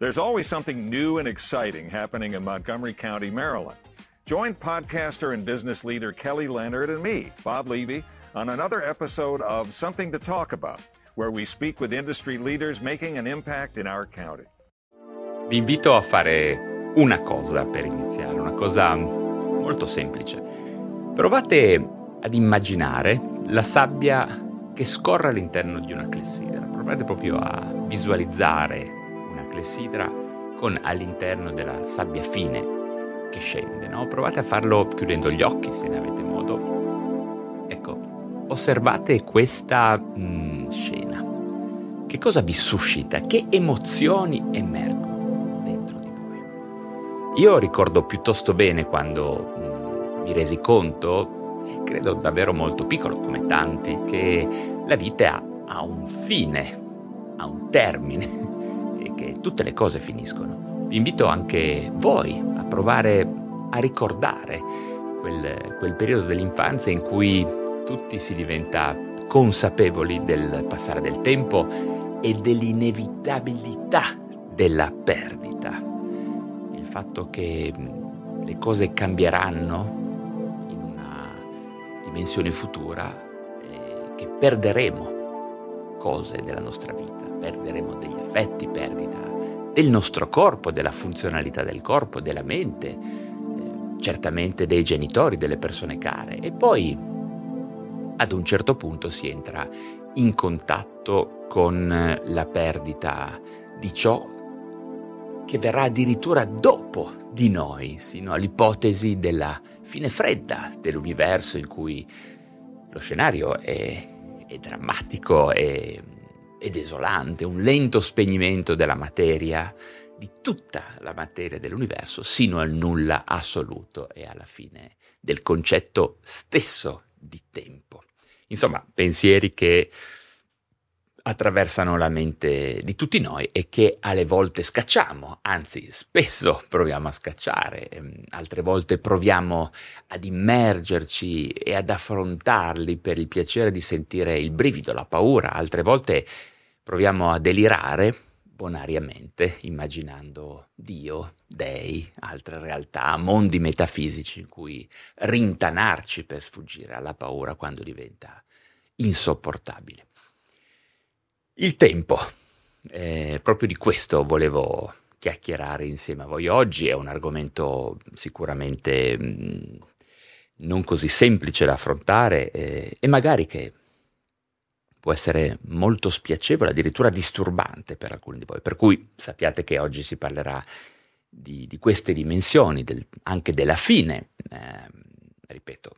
There's always something new and exciting happening in Montgomery County, Maryland. Join podcaster and business leader Kelly Leonard and me, Bob Levy, on another episode of Something to Talk About, where we speak with industry leaders making an impact in our county. Vi invito a fare una cosa per iniziare, una cosa molto semplice. Provate ad immaginare la sabbia che scorre all'interno di una clessidra. Provate proprio a visualizzare clessidra con all'interno della sabbia fine che scende. No? Provate a farlo chiudendo gli occhi se ne avete modo. Ecco, osservate questa mh, mm, scena. Che cosa vi suscita? Che emozioni emergono dentro di voi? Io ricordo piuttosto bene quando mh, mm, mi resi conto, credo davvero molto piccolo come tanti, che la vita ha, ha un fine, ha un termine che tutte le cose finiscono. Vi invito anche voi a provare a ricordare quel, quel periodo dell'infanzia in cui tutti si diventa consapevoli del passare del tempo e dell'inevitabilità della perdita. Il fatto che le cose cambieranno in una dimensione futura, eh, che perderemo cose della nostra vita, perderemo degli affetti, perdita del nostro corpo, della funzionalità del corpo, della mente, eh, certamente dei genitori, delle persone care. E poi ad un certo punto si entra in contatto con la perdita di ciò che verrà addirittura dopo di noi, sino all'ipotesi della fine fredda dell'universo in cui lo scenario è è drammatico e, e desolante, un lento spegnimento della materia, di tutta la materia dell'universo, sino al nulla assoluto e alla fine del concetto stesso di tempo. Insomma, pensieri che attraversano la mente di tutti noi e che alle volte scacciamo, anzi spesso proviamo a scacciare, ehm, altre volte proviamo ad immergerci e ad affrontarli per il piacere di sentire il brivido, la paura, altre volte proviamo a delirare bonariamente, immaginando Dio, dei, altre realtà, mondi metafisici in cui rintanarci per sfuggire alla paura quando diventa insopportabile. Il tempo. Eh, proprio di questo volevo chiacchierare insieme a voi oggi. È un argomento sicuramente mh, mm, non così semplice da affrontare eh, e magari che può essere molto spiacevole, addirittura disturbante per alcuni di voi. Per cui sappiate che oggi si parlerà di, di queste dimensioni, del, anche della fine. Eh, ripeto,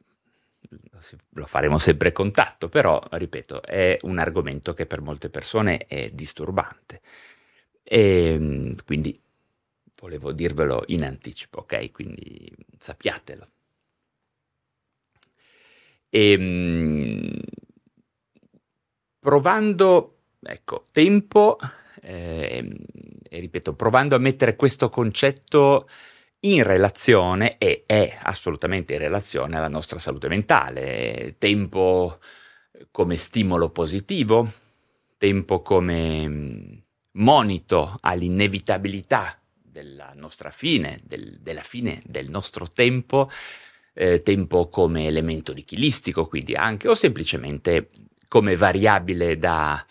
lo faremo sempre contatto, però, ripeto, è un argomento che per molte persone è disturbante. E ehm, quindi volevo dirvelo in anticipo, ok? Quindi sappiatelo. E, ehm, provando, ecco, tempo, eh, e ripeto, provando a mettere questo concetto in relazione e è assolutamente in relazione alla nostra salute mentale. Tempo come stimolo positivo, tempo come mm, monito all'inevitabilità della nostra fine, del, della fine del nostro tempo, eh, tempo come elemento lichilistico, quindi anche, o semplicemente come variabile da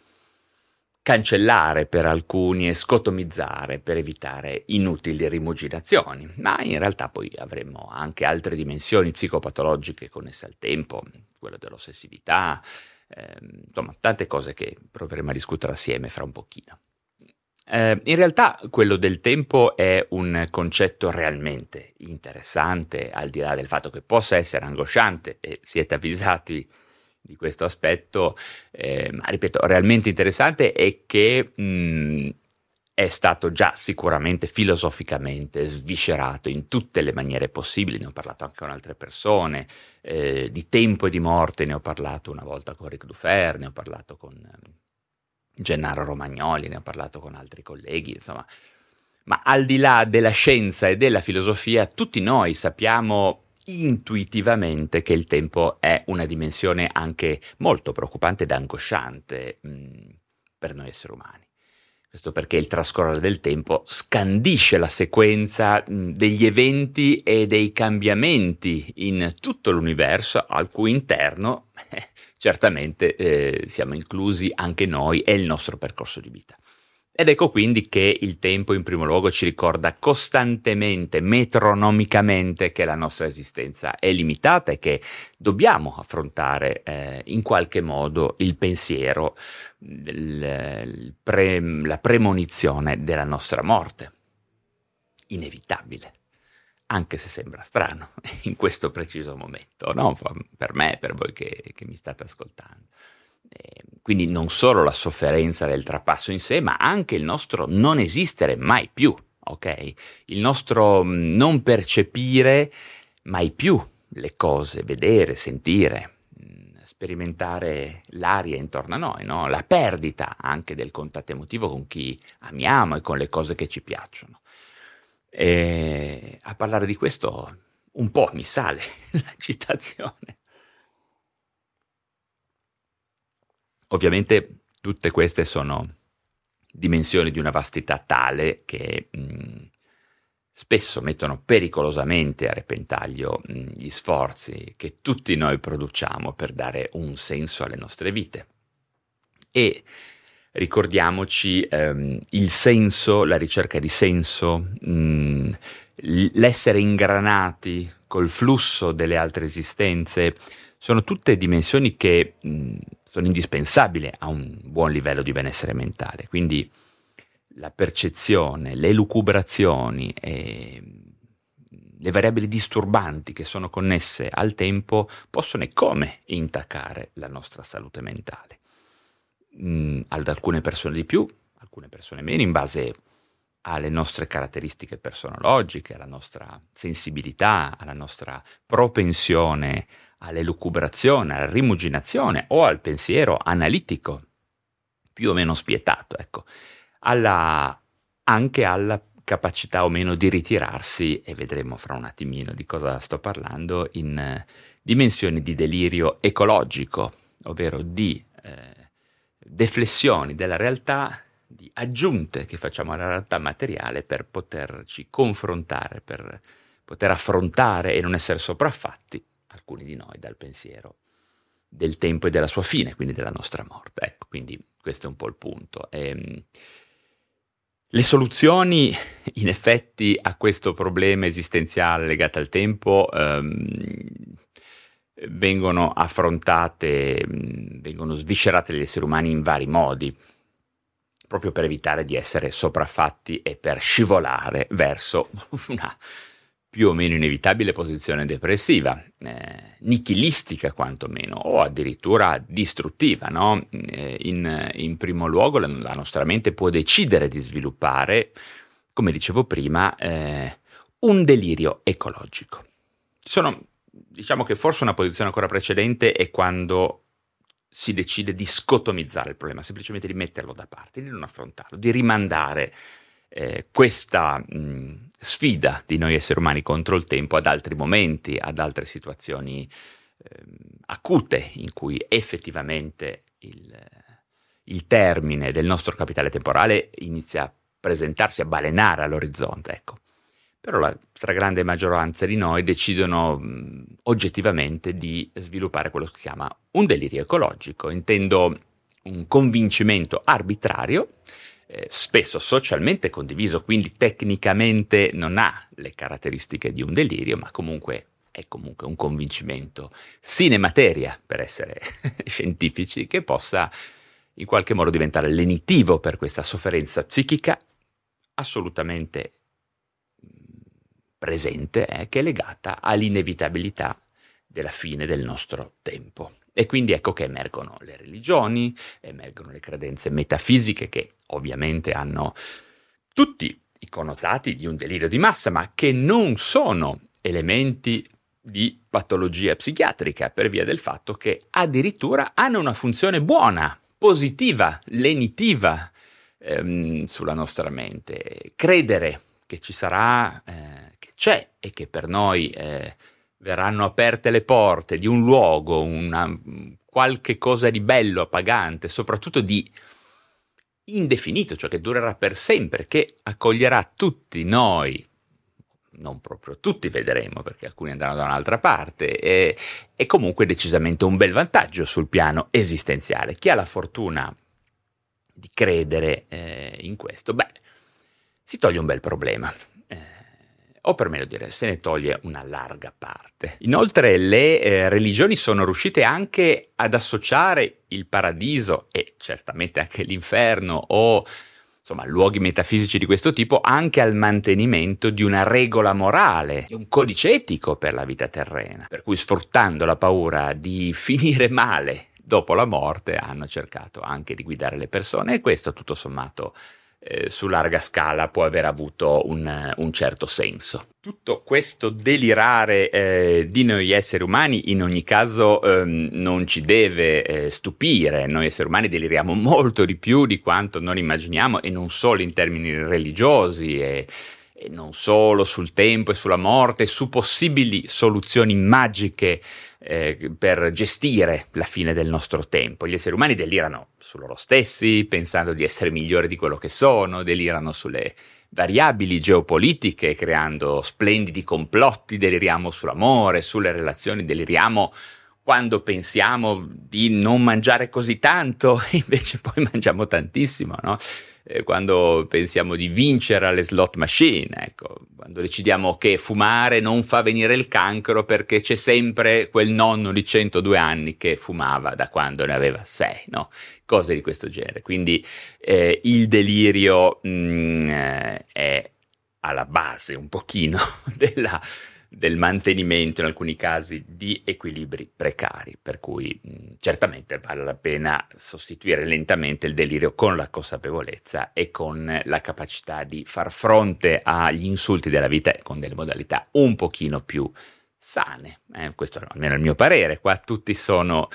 cancellare per alcuni e scotomizzare per evitare inutili rimuginazioni, ma in realtà poi avremo anche altre dimensioni psicopatologiche connesse al tempo, quello dell'ossessività, ehm, insomma tante cose che proveremo a discutere assieme fra un pochino. Eh, in realtà quello del tempo è un concetto realmente interessante, al di là del fatto che possa essere angosciante e siete avvisati di questo aspetto, eh, ripeto, realmente interessante e che mh, è stato già sicuramente filosoficamente sviscerato in tutte le maniere possibili, ne ho parlato anche con altre persone, eh, di tempo e di morte ne ho parlato una volta con Ric Dufer, ne ho parlato con eh, Gennaro Romagnoli, ne ho parlato con altri colleghi, insomma, ma al di là della scienza e della filosofia, tutti noi sappiamo intuitivamente che il tempo è una dimensione anche molto preoccupante ed angosciante mh, mm, per noi esseri umani. Questo perché il trascorrere del tempo scandisce la sequenza degli eventi e dei cambiamenti in tutto l'universo al cui interno eh, certamente eh, siamo inclusi anche noi e il nostro percorso di vita. Ed ecco quindi che il tempo in primo luogo ci ricorda costantemente, metronomicamente, che la nostra esistenza è limitata e che dobbiamo affrontare eh, in qualche modo il pensiero, il, pre, la premonizione della nostra morte. Inevitabile, anche se sembra strano in questo preciso momento, no? per me per voi che, che mi state ascoltando. Ehm, quindi non solo la sofferenza del trapasso in sé, ma anche il nostro non esistere mai più, ok? Il nostro mm, non percepire mai più le cose, vedere, sentire, mm, sperimentare l'aria intorno a noi, no? La perdita anche del contatto emotivo con chi amiamo e con le cose che ci piacciono. E a parlare di questo un po' mi sale l'agitazione. Ovviamente tutte queste sono dimensioni di una vastità tale che mh, spesso mettono pericolosamente a repentaglio mh, gli sforzi che tutti noi produciamo per dare un senso alle nostre vite. E ricordiamoci ehm, il senso, la ricerca di senso, mh, l'essere ingranati col flusso delle altre esistenze, sono tutte dimensioni che sono indispensabili a un buon livello di benessere mentale. Quindi la percezione, le lucubrazioni e le variabili disturbanti che sono connesse al tempo possono e come intaccare la nostra salute mentale. Mm, ad alcune persone di più, alcune persone meno, in base alle nostre caratteristiche personologiche, alla nostra sensibilità, alla nostra propensione all'elucubrazione, alla rimuginazione o al pensiero analitico, più o meno spietato, ecco, alla, anche alla capacità o meno di ritirarsi, e vedremo fra un attimino di cosa sto parlando, in eh, dimensioni di delirio ecologico, ovvero di eh, deflessioni della realtà, di aggiunte che facciamo alla realtà materiale per poterci confrontare, per poter affrontare e non essere sopraffatti alcuni di noi dal pensiero del tempo e della sua fine, quindi della nostra morte. Ecco, quindi questo è un po' il punto. E, ehm, le soluzioni, in effetti, a questo problema esistenziale legato al tempo ehm, vengono affrontate, vengono sviscerate dagli esseri umani in vari modi, proprio per evitare di essere sopraffatti e per scivolare verso una più o meno inevitabile posizione depressiva, eh, nichilistica quantomeno, o addirittura distruttiva. No? Eh, in, in, primo luogo la, la, nostra mente può decidere di sviluppare, come dicevo prima, eh, un delirio ecologico. Sono, diciamo che forse una posizione ancora precedente è quando si decide di scotomizzare il problema, semplicemente di metterlo da parte, di non affrontarlo, di rimandare eh, questa mh, sfida di noi esseri umani contro il tempo ad altri momenti, ad altre situazioni eh, acute in cui effettivamente il, il, termine del nostro capitale temporale inizia a presentarsi, a balenare all'orizzonte. Ecco. Però la stragrande maggioranza di noi decidono mh, oggettivamente di sviluppare quello che si chiama un delirio ecologico. Intendo un convincimento arbitrario eh, spesso socialmente condiviso, quindi tecnicamente non ha le caratteristiche di un delirio, ma comunque è comunque un convincimento sine per essere scientifici, che possa in qualche modo diventare lenitivo per questa sofferenza psichica assolutamente presente, eh, che è legata all'inevitabilità della fine del nostro tempo. E quindi ecco che emergono le religioni, emergono le credenze metafisiche che ovviamente hanno tutti i connotati di un delirio di massa, ma che non sono elementi di patologia psichiatrica per via del fatto che addirittura hanno una funzione buona, positiva, lenitiva ehm, sulla nostra mente. Credere che ci sarà, eh, c'è e che per noi eh, verranno aperte le porte di un luogo, una, qualche cosa di bello, appagante, soprattutto di indefinito, cioè che durerà per sempre, che accoglierà tutti noi, non proprio tutti vedremo perché alcuni andranno da un'altra parte, è, è comunque decisamente un bel vantaggio sul piano esistenziale. Chi ha la fortuna di credere eh, in questo, beh, si toglie un bel problema. O per meglio dire, se ne toglie una larga parte. Inoltre le eh, religioni sono riuscite anche ad associare il paradiso e certamente anche l'inferno o insomma luoghi metafisici di questo tipo anche al mantenimento di una regola morale, di un codice etico per la vita terrena. Per cui sfruttando la paura di finire male dopo la morte hanno cercato anche di guidare le persone e questo tutto sommato eh, su larga scala può aver avuto un, un certo senso. Tutto questo delirare eh, di noi esseri umani in ogni caso ehm, non ci deve eh, stupire, noi esseri umani deliriamo molto di più di quanto non immaginiamo e non solo in termini religiosi e, e non solo sul tempo e sulla morte, su possibili soluzioni magiche eh, per gestire la fine del nostro tempo. Gli esseri umani delirano su loro stessi, pensando di essere migliori di quello che sono, delirano sulle variabili geopolitiche, creando splendidi complotti, deliriamo sull'amore, sulle relazioni, deliriamo quando pensiamo di non mangiare così tanto, invece poi mangiamo tantissimo, no? Eh, quando pensiamo di vincere alle slot machine, ecco, quando decidiamo che fumare non fa venire il cancro perché c'è sempre quel nonno di 102 anni che fumava da quando ne aveva 6, no? cose di questo genere. Quindi eh, il delirio mh, mm, eh, è alla base un pochino della del mantenimento in alcuni casi di equilibri precari, per cui mh, certamente vale la pena sostituire lentamente il delirio con la consapevolezza e con la capacità di far fronte agli insulti della vita con delle modalità un pochino più sane. Eh, questo è almeno il mio parere, qua tutti sono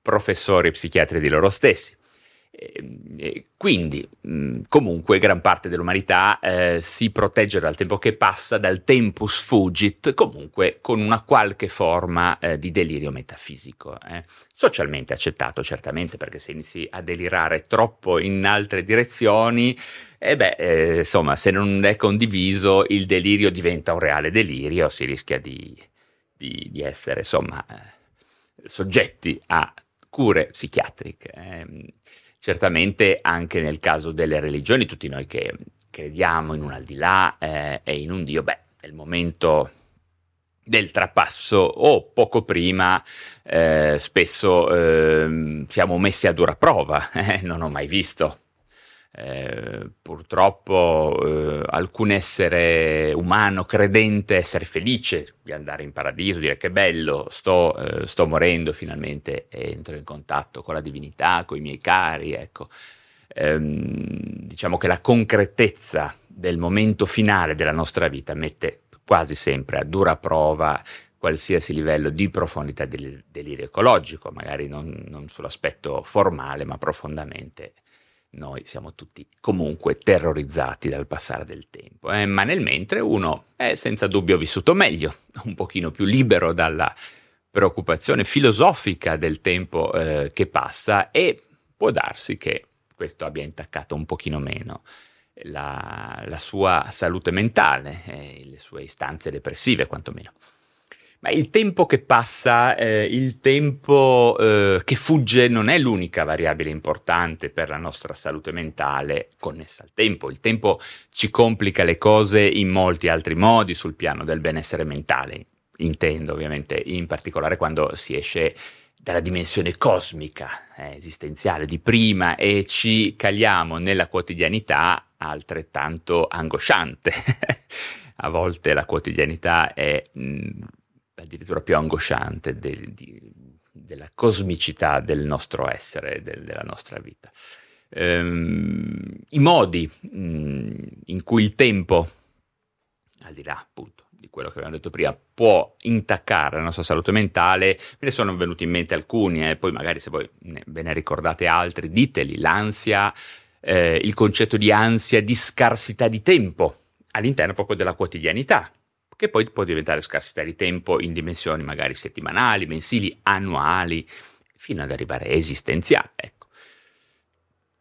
professori psichiatri di loro stessi. E quindi, comunque, gran parte dell'umanità eh, si protegge dal tempo che passa, dal tempus fugit, comunque con una qualche forma eh, di delirio metafisico. Eh. Socialmente accettato, certamente, perché se inizi a delirare troppo in altre direzioni, e beh, eh, insomma, se non è condiviso, il delirio diventa un reale delirio, si rischia di, di, di essere, insomma, eh, soggetti a cure psichiatriche. Certamente anche nel caso delle religioni, tutti noi che crediamo in un al di là eh, e in un Dio, beh, nel momento del trapasso o poco prima eh, spesso eh, siamo messi a dura prova, eh, non ho mai visto eh, purtroppo eh, alcun essere umano credente essere felice di andare in paradiso, dire che bello, sto, eh, sto morendo finalmente entro in contatto con la divinità, con i miei cari, ecco. Ehm, diciamo che la concretezza del momento finale della nostra vita mette quasi sempre a dura prova qualsiasi livello di profondità del delirio ecologico, magari non, non sull'aspetto formale, ma profondamente noi siamo tutti comunque terrorizzati dal passare del tempo, eh? ma nel mentre uno è senza dubbio vissuto meglio, un pochino più libero dalla preoccupazione filosofica del tempo eh, che passa e può darsi che questo abbia intaccato un pochino meno la, la sua salute mentale e le sue istanze depressive quantomeno. Ma il tempo che passa, eh, il tempo eh, che fugge non è l'unica variabile importante per la nostra salute mentale connessa al tempo. Il tempo ci complica le cose in molti altri modi sul piano del benessere mentale. Intendo ovviamente in particolare quando si esce dalla dimensione cosmica, eh, esistenziale di prima e ci caliamo nella quotidianità altrettanto angosciante. A volte la quotidianità è mh, addirittura più angosciante del, di, della cosmicità del nostro essere, del, della nostra vita. Ehm, I modi mh, mm, in cui il tempo, al di là appunto di quello che abbiamo detto prima, può intaccare la nostra salute mentale, me ne sono venuti in mente alcuni, e eh, poi magari se voi ne, ve ne ricordate altri, diteli, l'ansia, eh, il concetto di ansia di scarsità di tempo all'interno proprio della quotidianità, che poi può diventare scarsità di tempo in dimensioni magari settimanali, mensili, annuali, fino ad arrivare esistenziale. Ecco.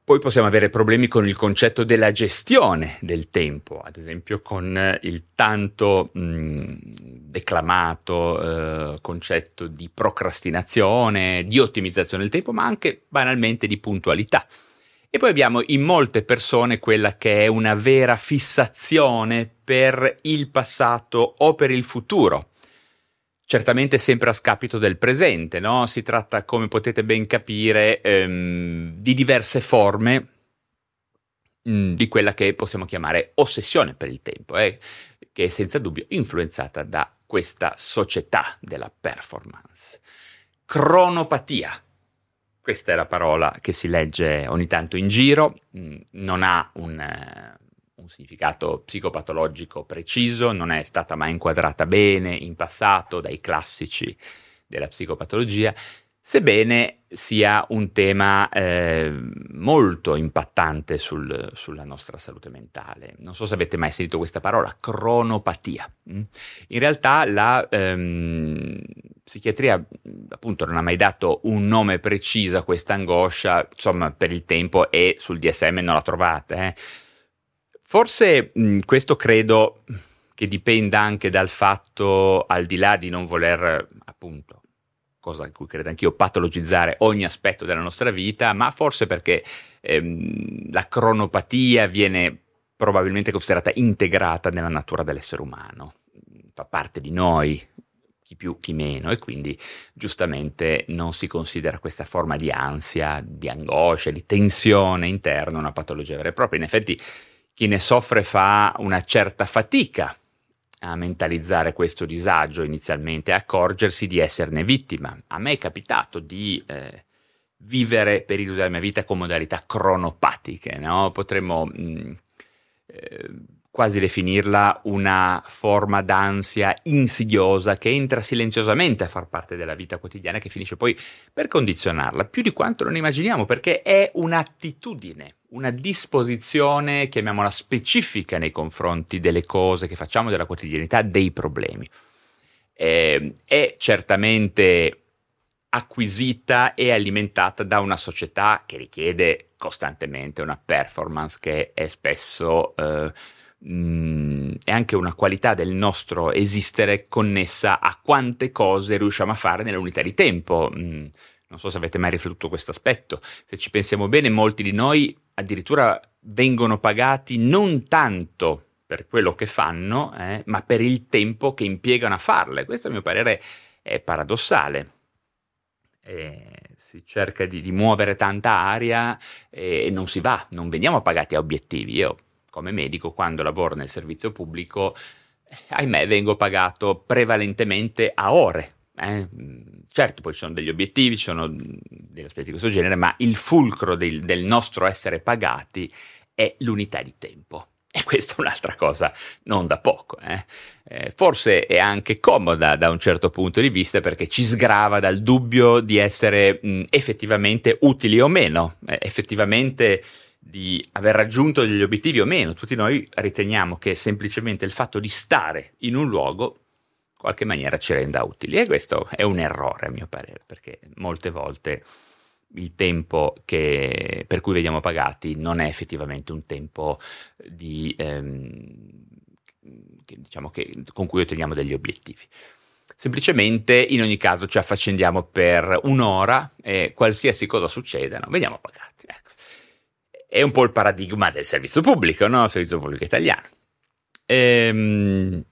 Poi possiamo avere problemi con il concetto della gestione del tempo, ad esempio con il tanto mh, declamato eh, concetto di procrastinazione, di ottimizzazione del tempo, ma anche banalmente di puntualità. E poi abbiamo in molte persone quella che è una vera fissazione per il passato o per il futuro certamente sempre a scapito del presente, no? Si tratta, come potete ben capire, ehm, di diverse forme mh, mm, di quella che possiamo chiamare ossessione per il tempo, eh, che è senza dubbio influenzata da questa società della performance. Cronopatia. Questa è la parola che si legge ogni tanto in giro, mm, non ha un, eh, un significato psicopatologico preciso, non è stata mai inquadrata bene in passato dai classici della psicopatologia, sebbene sia un tema eh, molto impattante sul, sulla nostra salute mentale. Non so se avete mai sentito questa parola, cronopatia. Mm? In realtà la ehm, psichiatria appunto non ha mai dato un nome preciso a questa angoscia, insomma per il tempo e sul DSM non la trovate. Eh? Forse mh, questo credo che dipenda anche dal fatto, al di là di non voler, appunto, cosa in cui credo anch'io, patologizzare ogni aspetto della nostra vita, ma forse perché ehm, la cronopatia viene probabilmente considerata integrata nella natura dell'essere umano, fa parte di noi, chi più, chi meno, e quindi giustamente non si considera questa forma di ansia, di angoscia, di tensione interna una patologia vera e propria. In effetti chi ne soffre fa una certa fatica a mentalizzare questo disagio inizialmente, a accorgersi di esserne vittima. A me è capitato di eh, vivere periodi della mia vita con modalità cronopatiche, no? potremmo mh, mm, eh, quasi definirla una forma d'ansia insidiosa che entra silenziosamente a far parte della vita quotidiana che finisce poi per condizionarla, più di quanto non immaginiamo, perché è un'attitudine, una disposizione, chiamiamola specifica nei confronti delle cose che facciamo, della quotidianità, dei problemi. Eh, è certamente acquisita e alimentata da una società che richiede costantemente una performance che è spesso... Eh, mh, mm, è anche una qualità del nostro esistere connessa a quante cose riusciamo a fare nell'unità di tempo. Mh, mm, non so se avete mai riflettuto questo aspetto. Se ci pensiamo bene, molti di noi addirittura vengono pagati non tanto per quello che fanno, eh, ma per il tempo che impiegano a farle. Questo a mio parere è paradossale. Eh, si cerca di, di, muovere tanta aria e non si va, non veniamo pagati a obiettivi. Io come medico, quando lavoro nel servizio pubblico, eh, ahimè, vengo pagato prevalentemente a ore. Eh? Certo, poi ci sono degli obiettivi, ci sono degli aspetti di questo genere, ma il fulcro del, del nostro essere pagati è l'unità di tempo. E questa è un'altra cosa non da poco. Eh? Eh, forse è anche comoda da un certo punto di vista perché ci sgrava dal dubbio di essere mh, effettivamente utili o meno, eh, effettivamente di aver raggiunto degli obiettivi o meno. Tutti noi riteniamo che semplicemente il fatto di stare in un luogo in qualche maniera ci renda utili e questo è un errore a mio parere perché molte volte il tempo che, per cui veniamo pagati non è effettivamente un tempo di, ehm, che, diciamo che, con cui otteniamo degli obiettivi. Semplicemente in ogni caso ci affaccendiamo per un'ora e qualsiasi cosa succeda, no, veniamo pagati. Ecco è un po' il paradigma del servizio pubblico, no? Il servizio pubblico italiano. Ehm,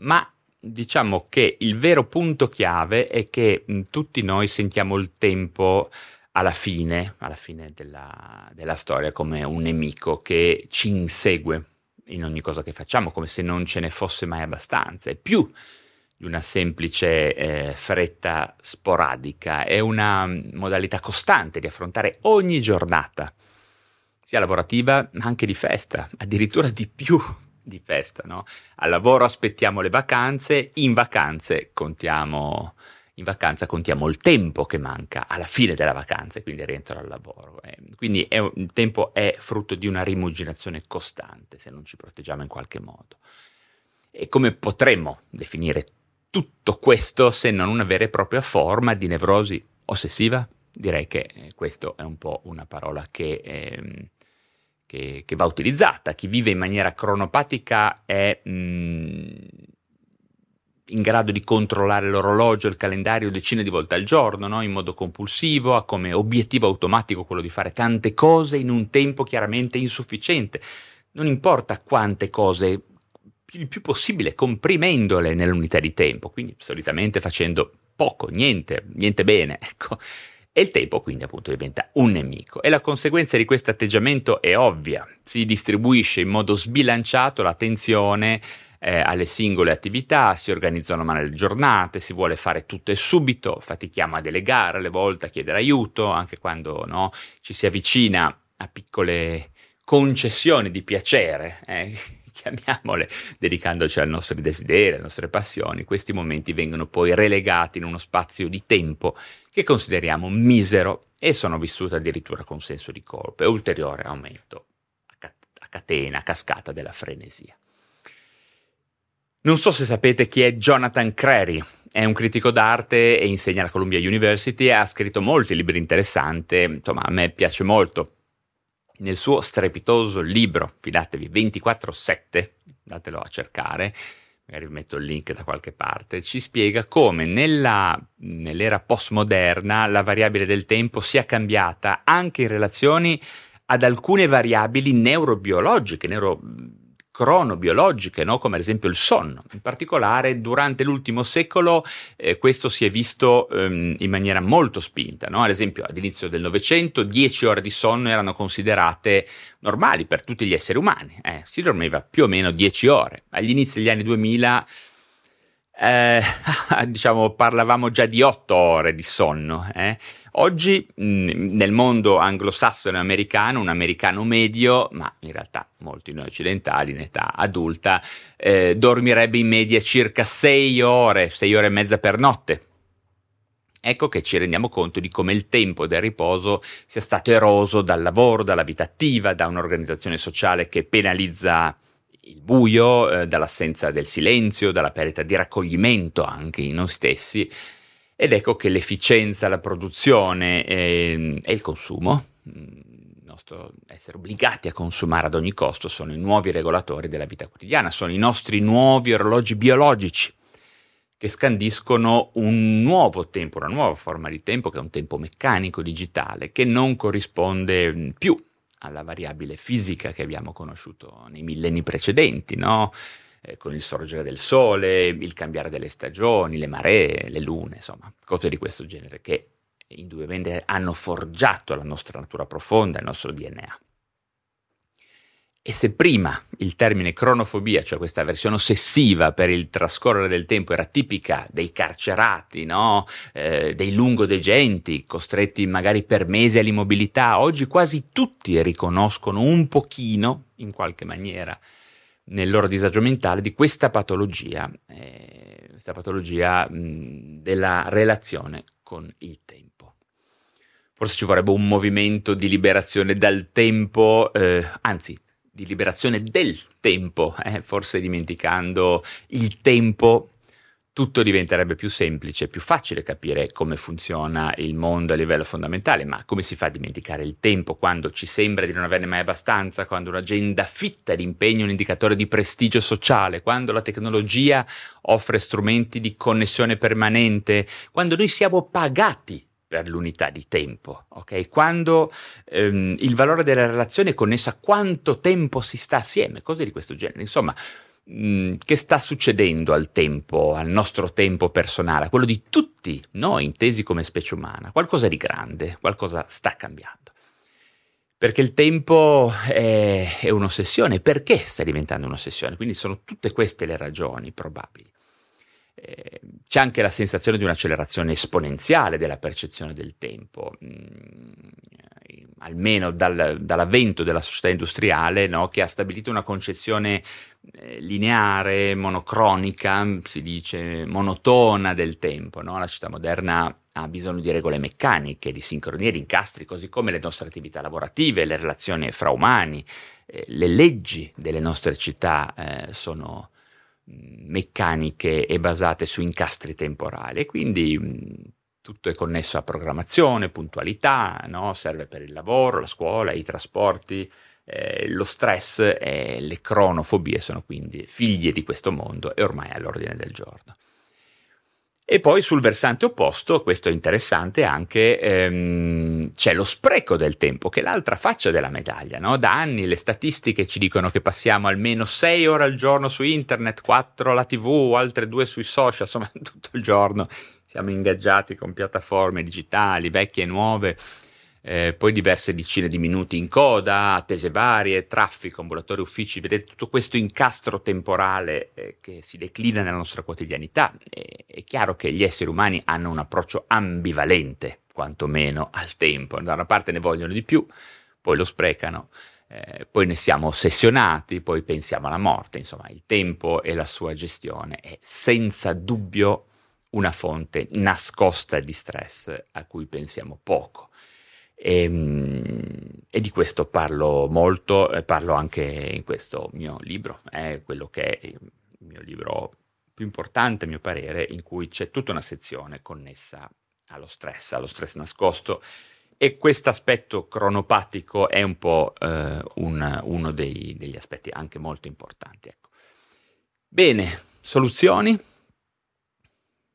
ma diciamo che il vero punto chiave è che mh, tutti noi sentiamo il tempo alla fine, alla fine della, della, storia come un nemico che ci insegue in ogni cosa che facciamo, come se non ce ne fosse mai abbastanza. È più di una semplice eh, fretta sporadica, è una modalità costante di affrontare ogni giornata sia lavorativa ma anche di festa, addirittura di più di festa. No? Al lavoro aspettiamo le vacanze, in vacanze contiamo, in vacanza contiamo il tempo che manca alla fine della vacanza, quindi rientro al lavoro. Eh, quindi è, il tempo è frutto di una rimuginazione costante se non ci proteggiamo in qualche modo. E come potremmo definire tutto questo se non una vera e propria forma di nevrosi ossessiva Direi che eh, questa è un po' una parola che, eh, che, che, va utilizzata. Chi vive in maniera cronopatica è mh, mm, in grado di controllare l'orologio, il calendario decine di volte al giorno, no? in modo compulsivo, ha come obiettivo automatico quello di fare tante cose in un tempo chiaramente insufficiente. Non importa quante cose, il più possibile comprimendole nell'unità di tempo, quindi solitamente facendo poco, niente, niente bene, ecco. E il tempo quindi appunto diventa un nemico. E la conseguenza di questo atteggiamento è ovvia, si distribuisce in modo sbilanciato l'attenzione eh, alle singole attività, si organizzano male le giornate, si vuole fare tutto e subito, fatichiamo a delegare alle volte, a chiedere aiuto, anche quando no, ci si avvicina a piccole concessioni di piacere. Eh chiamiamole, dedicandoci ai nostri desideri, alle nostre passioni, questi momenti vengono poi relegati in uno spazio di tempo che consideriamo misero e sono vissuti addirittura con senso di colpa e ulteriore aumento a catena, a cascata della frenesia. Non so se sapete chi è Jonathan Crary, è un critico d'arte e insegna alla Columbia University e ha scritto molti libri interessanti, insomma a me piace molto nel suo strepitoso libro, fidatevi, 24-7, datelo a cercare, magari vi metto il link da qualche parte, ci spiega come nella, nell'era postmoderna la variabile del tempo sia cambiata anche in relazione ad alcune variabili neurobiologiche, neuro cronobiologiche, no? come ad esempio il sonno. In particolare durante l'ultimo secolo eh, questo si è visto ehm, in maniera molto spinta. No? Ad esempio all'inizio del Novecento 10 ore di sonno erano considerate normali per tutti gli esseri umani, eh, si dormiva più o meno 10 ore. Agli inizi degli anni 2000 eh, diciamo, parlavamo già di otto ore di sonno. Eh. Oggi mh, nel mondo anglosassone americano, un americano medio, ma in realtà molti noi occidentali in età adulta, eh, dormirebbe in media circa sei ore, sei ore e mezza per notte. Ecco che ci rendiamo conto di come il tempo del riposo sia stato eroso dal lavoro, dalla vita attiva, da un'organizzazione sociale che penalizza il buio, eh, dall'assenza del silenzio, dalla perdita di raccoglimento anche in noi stessi. Ed ecco che l'efficienza, la produzione e, ehm, e il consumo, mm, il nostro essere obbligati a consumare ad ogni costo, sono i nuovi regolatori della vita quotidiana, sono i nostri nuovi orologi biologici che scandiscono un nuovo tempo, una nuova forma di tempo che è un tempo meccanico, digitale, che non corrisponde mm, più alla variabile fisica che abbiamo conosciuto nei millenni precedenti, no? eh, con il sorgere del sole, il cambiare delle stagioni, le maree, le lune, insomma, cose di questo genere che indubbiamente hanno forgiato la nostra natura profonda, il nostro DNA. E se prima il termine cronofobia, cioè questa versione ossessiva per il trascorrere del tempo, era tipica dei carcerati, no? eh, dei lungodegenti, costretti magari per mesi all'immobilità, oggi quasi tutti riconoscono un pochino, in qualche maniera, nel loro disagio mentale di questa patologia, eh, questa patologia mh, della relazione con il tempo. Forse ci vorrebbe un movimento di liberazione dal tempo, eh, anzi di liberazione del tempo, eh? forse dimenticando il tempo tutto diventerebbe più semplice, più facile capire come funziona il mondo a livello fondamentale, ma come si fa a dimenticare il tempo quando ci sembra di non averne mai abbastanza, quando un'agenda fitta di impegno è un indicatore di prestigio sociale, quando la tecnologia offre strumenti di connessione permanente, quando noi siamo pagati per l'unità di tempo, ok? Quando ehm, il valore della relazione è connesso a quanto tempo si sta assieme, cose di questo genere. Insomma, mh, mm, che sta succedendo al tempo, al nostro tempo personale, a quello di tutti noi intesi come specie umana? Qualcosa di grande, qualcosa sta cambiando. Perché il tempo è, è un'ossessione, perché sta diventando un'ossessione? Quindi sono tutte queste le ragioni probabili. C'è anche la sensazione di un'accelerazione esponenziale della percezione del tempo, mm, almeno dal, dall'avvento della società industriale, no, che ha stabilito una concezione eh, lineare, monocronica, si dice monotona del tempo. No? La città moderna ha bisogno di regole meccaniche, di sincronie, di incastri, così come le nostre attività lavorative, le relazioni fra umani, eh, le leggi delle nostre città eh, sono meccaniche e basate su incastri temporali e quindi tutto è connesso a programmazione, puntualità, no? serve per il lavoro, la scuola, i trasporti, eh, lo stress e le cronofobie sono quindi figlie di questo mondo e ormai all'ordine del giorno. E poi sul versante opposto, questo è interessante anche, ehm, c'è lo spreco del tempo, che è l'altra faccia della medaglia. No? Da anni le statistiche ci dicono che passiamo almeno 6 ore al giorno su internet, 4 alla tv, altre 2 sui social, insomma tutto il giorno siamo ingaggiati con piattaforme digitali, vecchie e nuove, eh, poi diverse decine di minuti in coda, attese varie, traffico, ambulatori, uffici, vedete tutto questo incastro temporale eh, che si declina nella nostra quotidianità. E, è chiaro che gli esseri umani hanno un approccio ambivalente, quantomeno al tempo. Da una parte ne vogliono di più, poi lo sprecano. Eh, poi ne siamo ossessionati, poi pensiamo alla morte, insomma il tempo e la sua gestione è senza dubbio una fonte nascosta di stress a cui pensiamo poco. E, ehm, e, di questo parlo molto, parlo anche in questo mio libro, è quello che è il mio libro più importante, a mio parere, in cui c'è tutta una sezione connessa allo stress, allo stress nascosto. E questo aspetto cronopatico è un po' eh, un, uno dei, degli aspetti anche molto importanti. Ecco. Bene, soluzioni?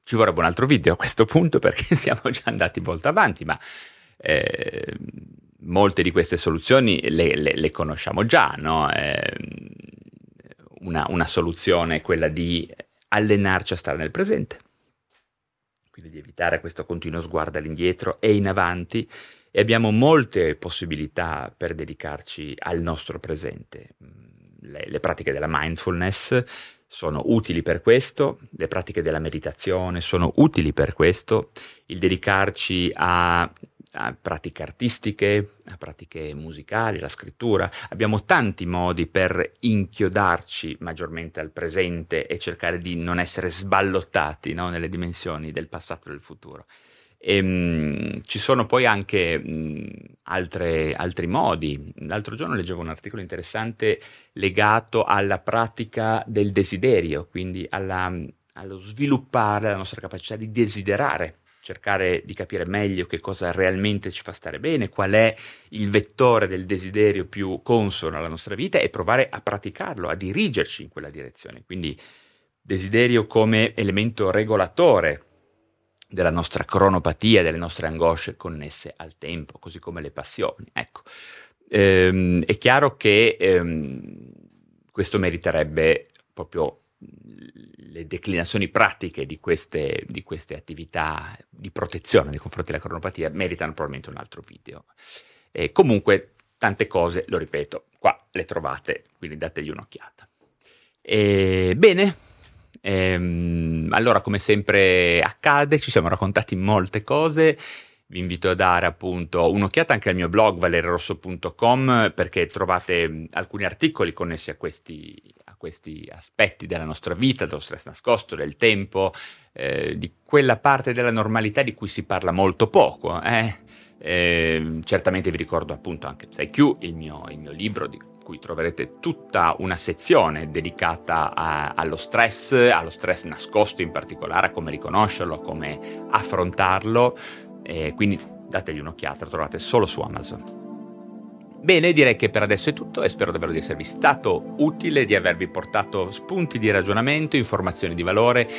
Ci vorrebbe un altro video a questo punto perché siamo già andati molto avanti, ma eh, molte di queste soluzioni le, le, le conosciamo già. No? Eh, una, una soluzione è quella di allenarci a stare nel presente, quindi di evitare questo continuo sguardo all'indietro e in avanti e abbiamo molte possibilità per dedicarci al nostro presente. Le, le pratiche della mindfulness sono utili per questo, le pratiche della meditazione sono utili per questo, il dedicarci a, a pratiche artistiche, a pratiche musicali, la scrittura. Abbiamo tanti modi per inchiodarci maggiormente al presente e cercare di non essere sballottati no, nelle dimensioni del passato e del futuro. E, ehm, mh, ci sono poi anche mh, altre, altri modi. L'altro giorno leggevo un articolo interessante legato alla pratica del desiderio, quindi alla, allo sviluppare la nostra capacità di desiderare cercare di capire meglio che cosa realmente ci fa stare bene, qual è il vettore del desiderio più consono alla nostra vita e provare a praticarlo, a dirigerci in quella direzione. Quindi desiderio come elemento regolatore della nostra cronopatia, delle nostre angosce connesse al tempo, così come le passioni. Ecco, ehm, è chiaro che ehm, questo meriterebbe proprio le declinazioni pratiche di queste, di queste, attività di protezione nei confronti della cronopatia meritano probabilmente un altro video. E comunque tante cose, lo ripeto, qua le trovate, quindi dategli un'occhiata. E, bene, Ehm, allora, come sempre accade, ci siamo raccontati molte cose. Vi invito a dare appunto un'occhiata anche al mio blog valerosso.com perché trovate alcuni articoli connessi a questi, questi, aspetti della nostra vita, dello stress nascosto, del tempo, eh, di quella parte della normalità di cui si parla molto poco. Eh? Eh, certamente vi ricordo appunto anche PsyQ, il mio, il mio libro di cui troverete tutta una sezione dedicata a, allo stress, allo stress nascosto in particolare, a come riconoscerlo, a come affrontarlo, e quindi dategli un'occhiata, lo trovate solo su Amazon. Bene, direi che per adesso è tutto e spero davvero di esservi stato utile, di avervi portato spunti di ragionamento, informazioni di valore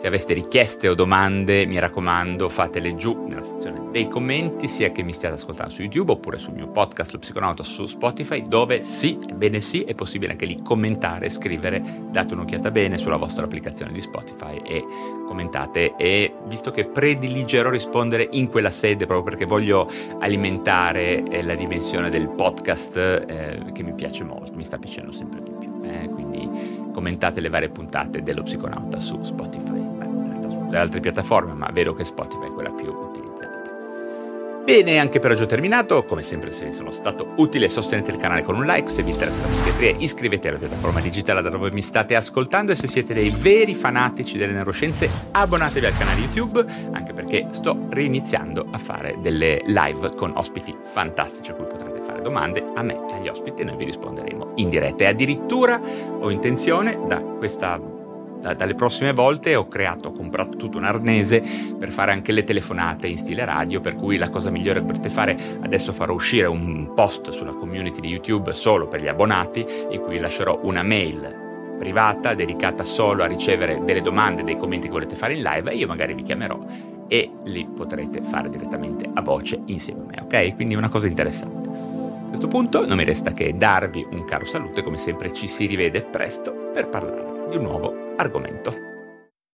se aveste richieste o domande, mi raccomando, fatele giù nella sezione dei commenti, sia che mi stiate ascoltando su YouTube oppure sul mio podcast Lo Psiconauta su Spotify, dove sì, ebbene sì, è possibile anche lì commentare, scrivere, date un'occhiata bene sulla vostra applicazione di Spotify e commentate. E visto che prediligerò rispondere in quella sede proprio perché voglio alimentare eh, la dimensione del podcast eh, che mi piace molto, mi sta piacendo sempre di più. Eh, quindi commentate le varie puntate dello Psiconauta su Spotify le altre piattaforme, ma vedo che Spotify è quella più utilizzata. Bene, anche per oggi ho terminato. Come sempre, se vi sono stato utile, sostenete il canale con un like. Se vi interessa la psichiatria, iscrivetevi alla piattaforma digitale da dove mi state ascoltando. E se siete dei veri fanatici delle neuroscienze, abbonatevi al canale YouTube, anche perché sto reiniziando a fare delle live con ospiti fantastici a cui potrete fare domande a me e agli ospiti e noi vi risponderemo in diretta. E addirittura ho intenzione da questa da, dalle prossime volte ho creato, ho comprato tutto un arnese per fare anche le telefonate in stile radio, per cui la cosa migliore che potete fare, adesso farò uscire un post sulla community di YouTube solo per gli abbonati, in cui lascerò una mail privata dedicata solo a ricevere delle domande, dei commenti che volete fare in live e io magari vi chiamerò e li potrete fare direttamente a voce insieme a me, ok? Quindi una cosa interessante. A questo punto non mi resta che darvi un caro saluto e come sempre ci si rivede presto per parlare di un nuovo argomento.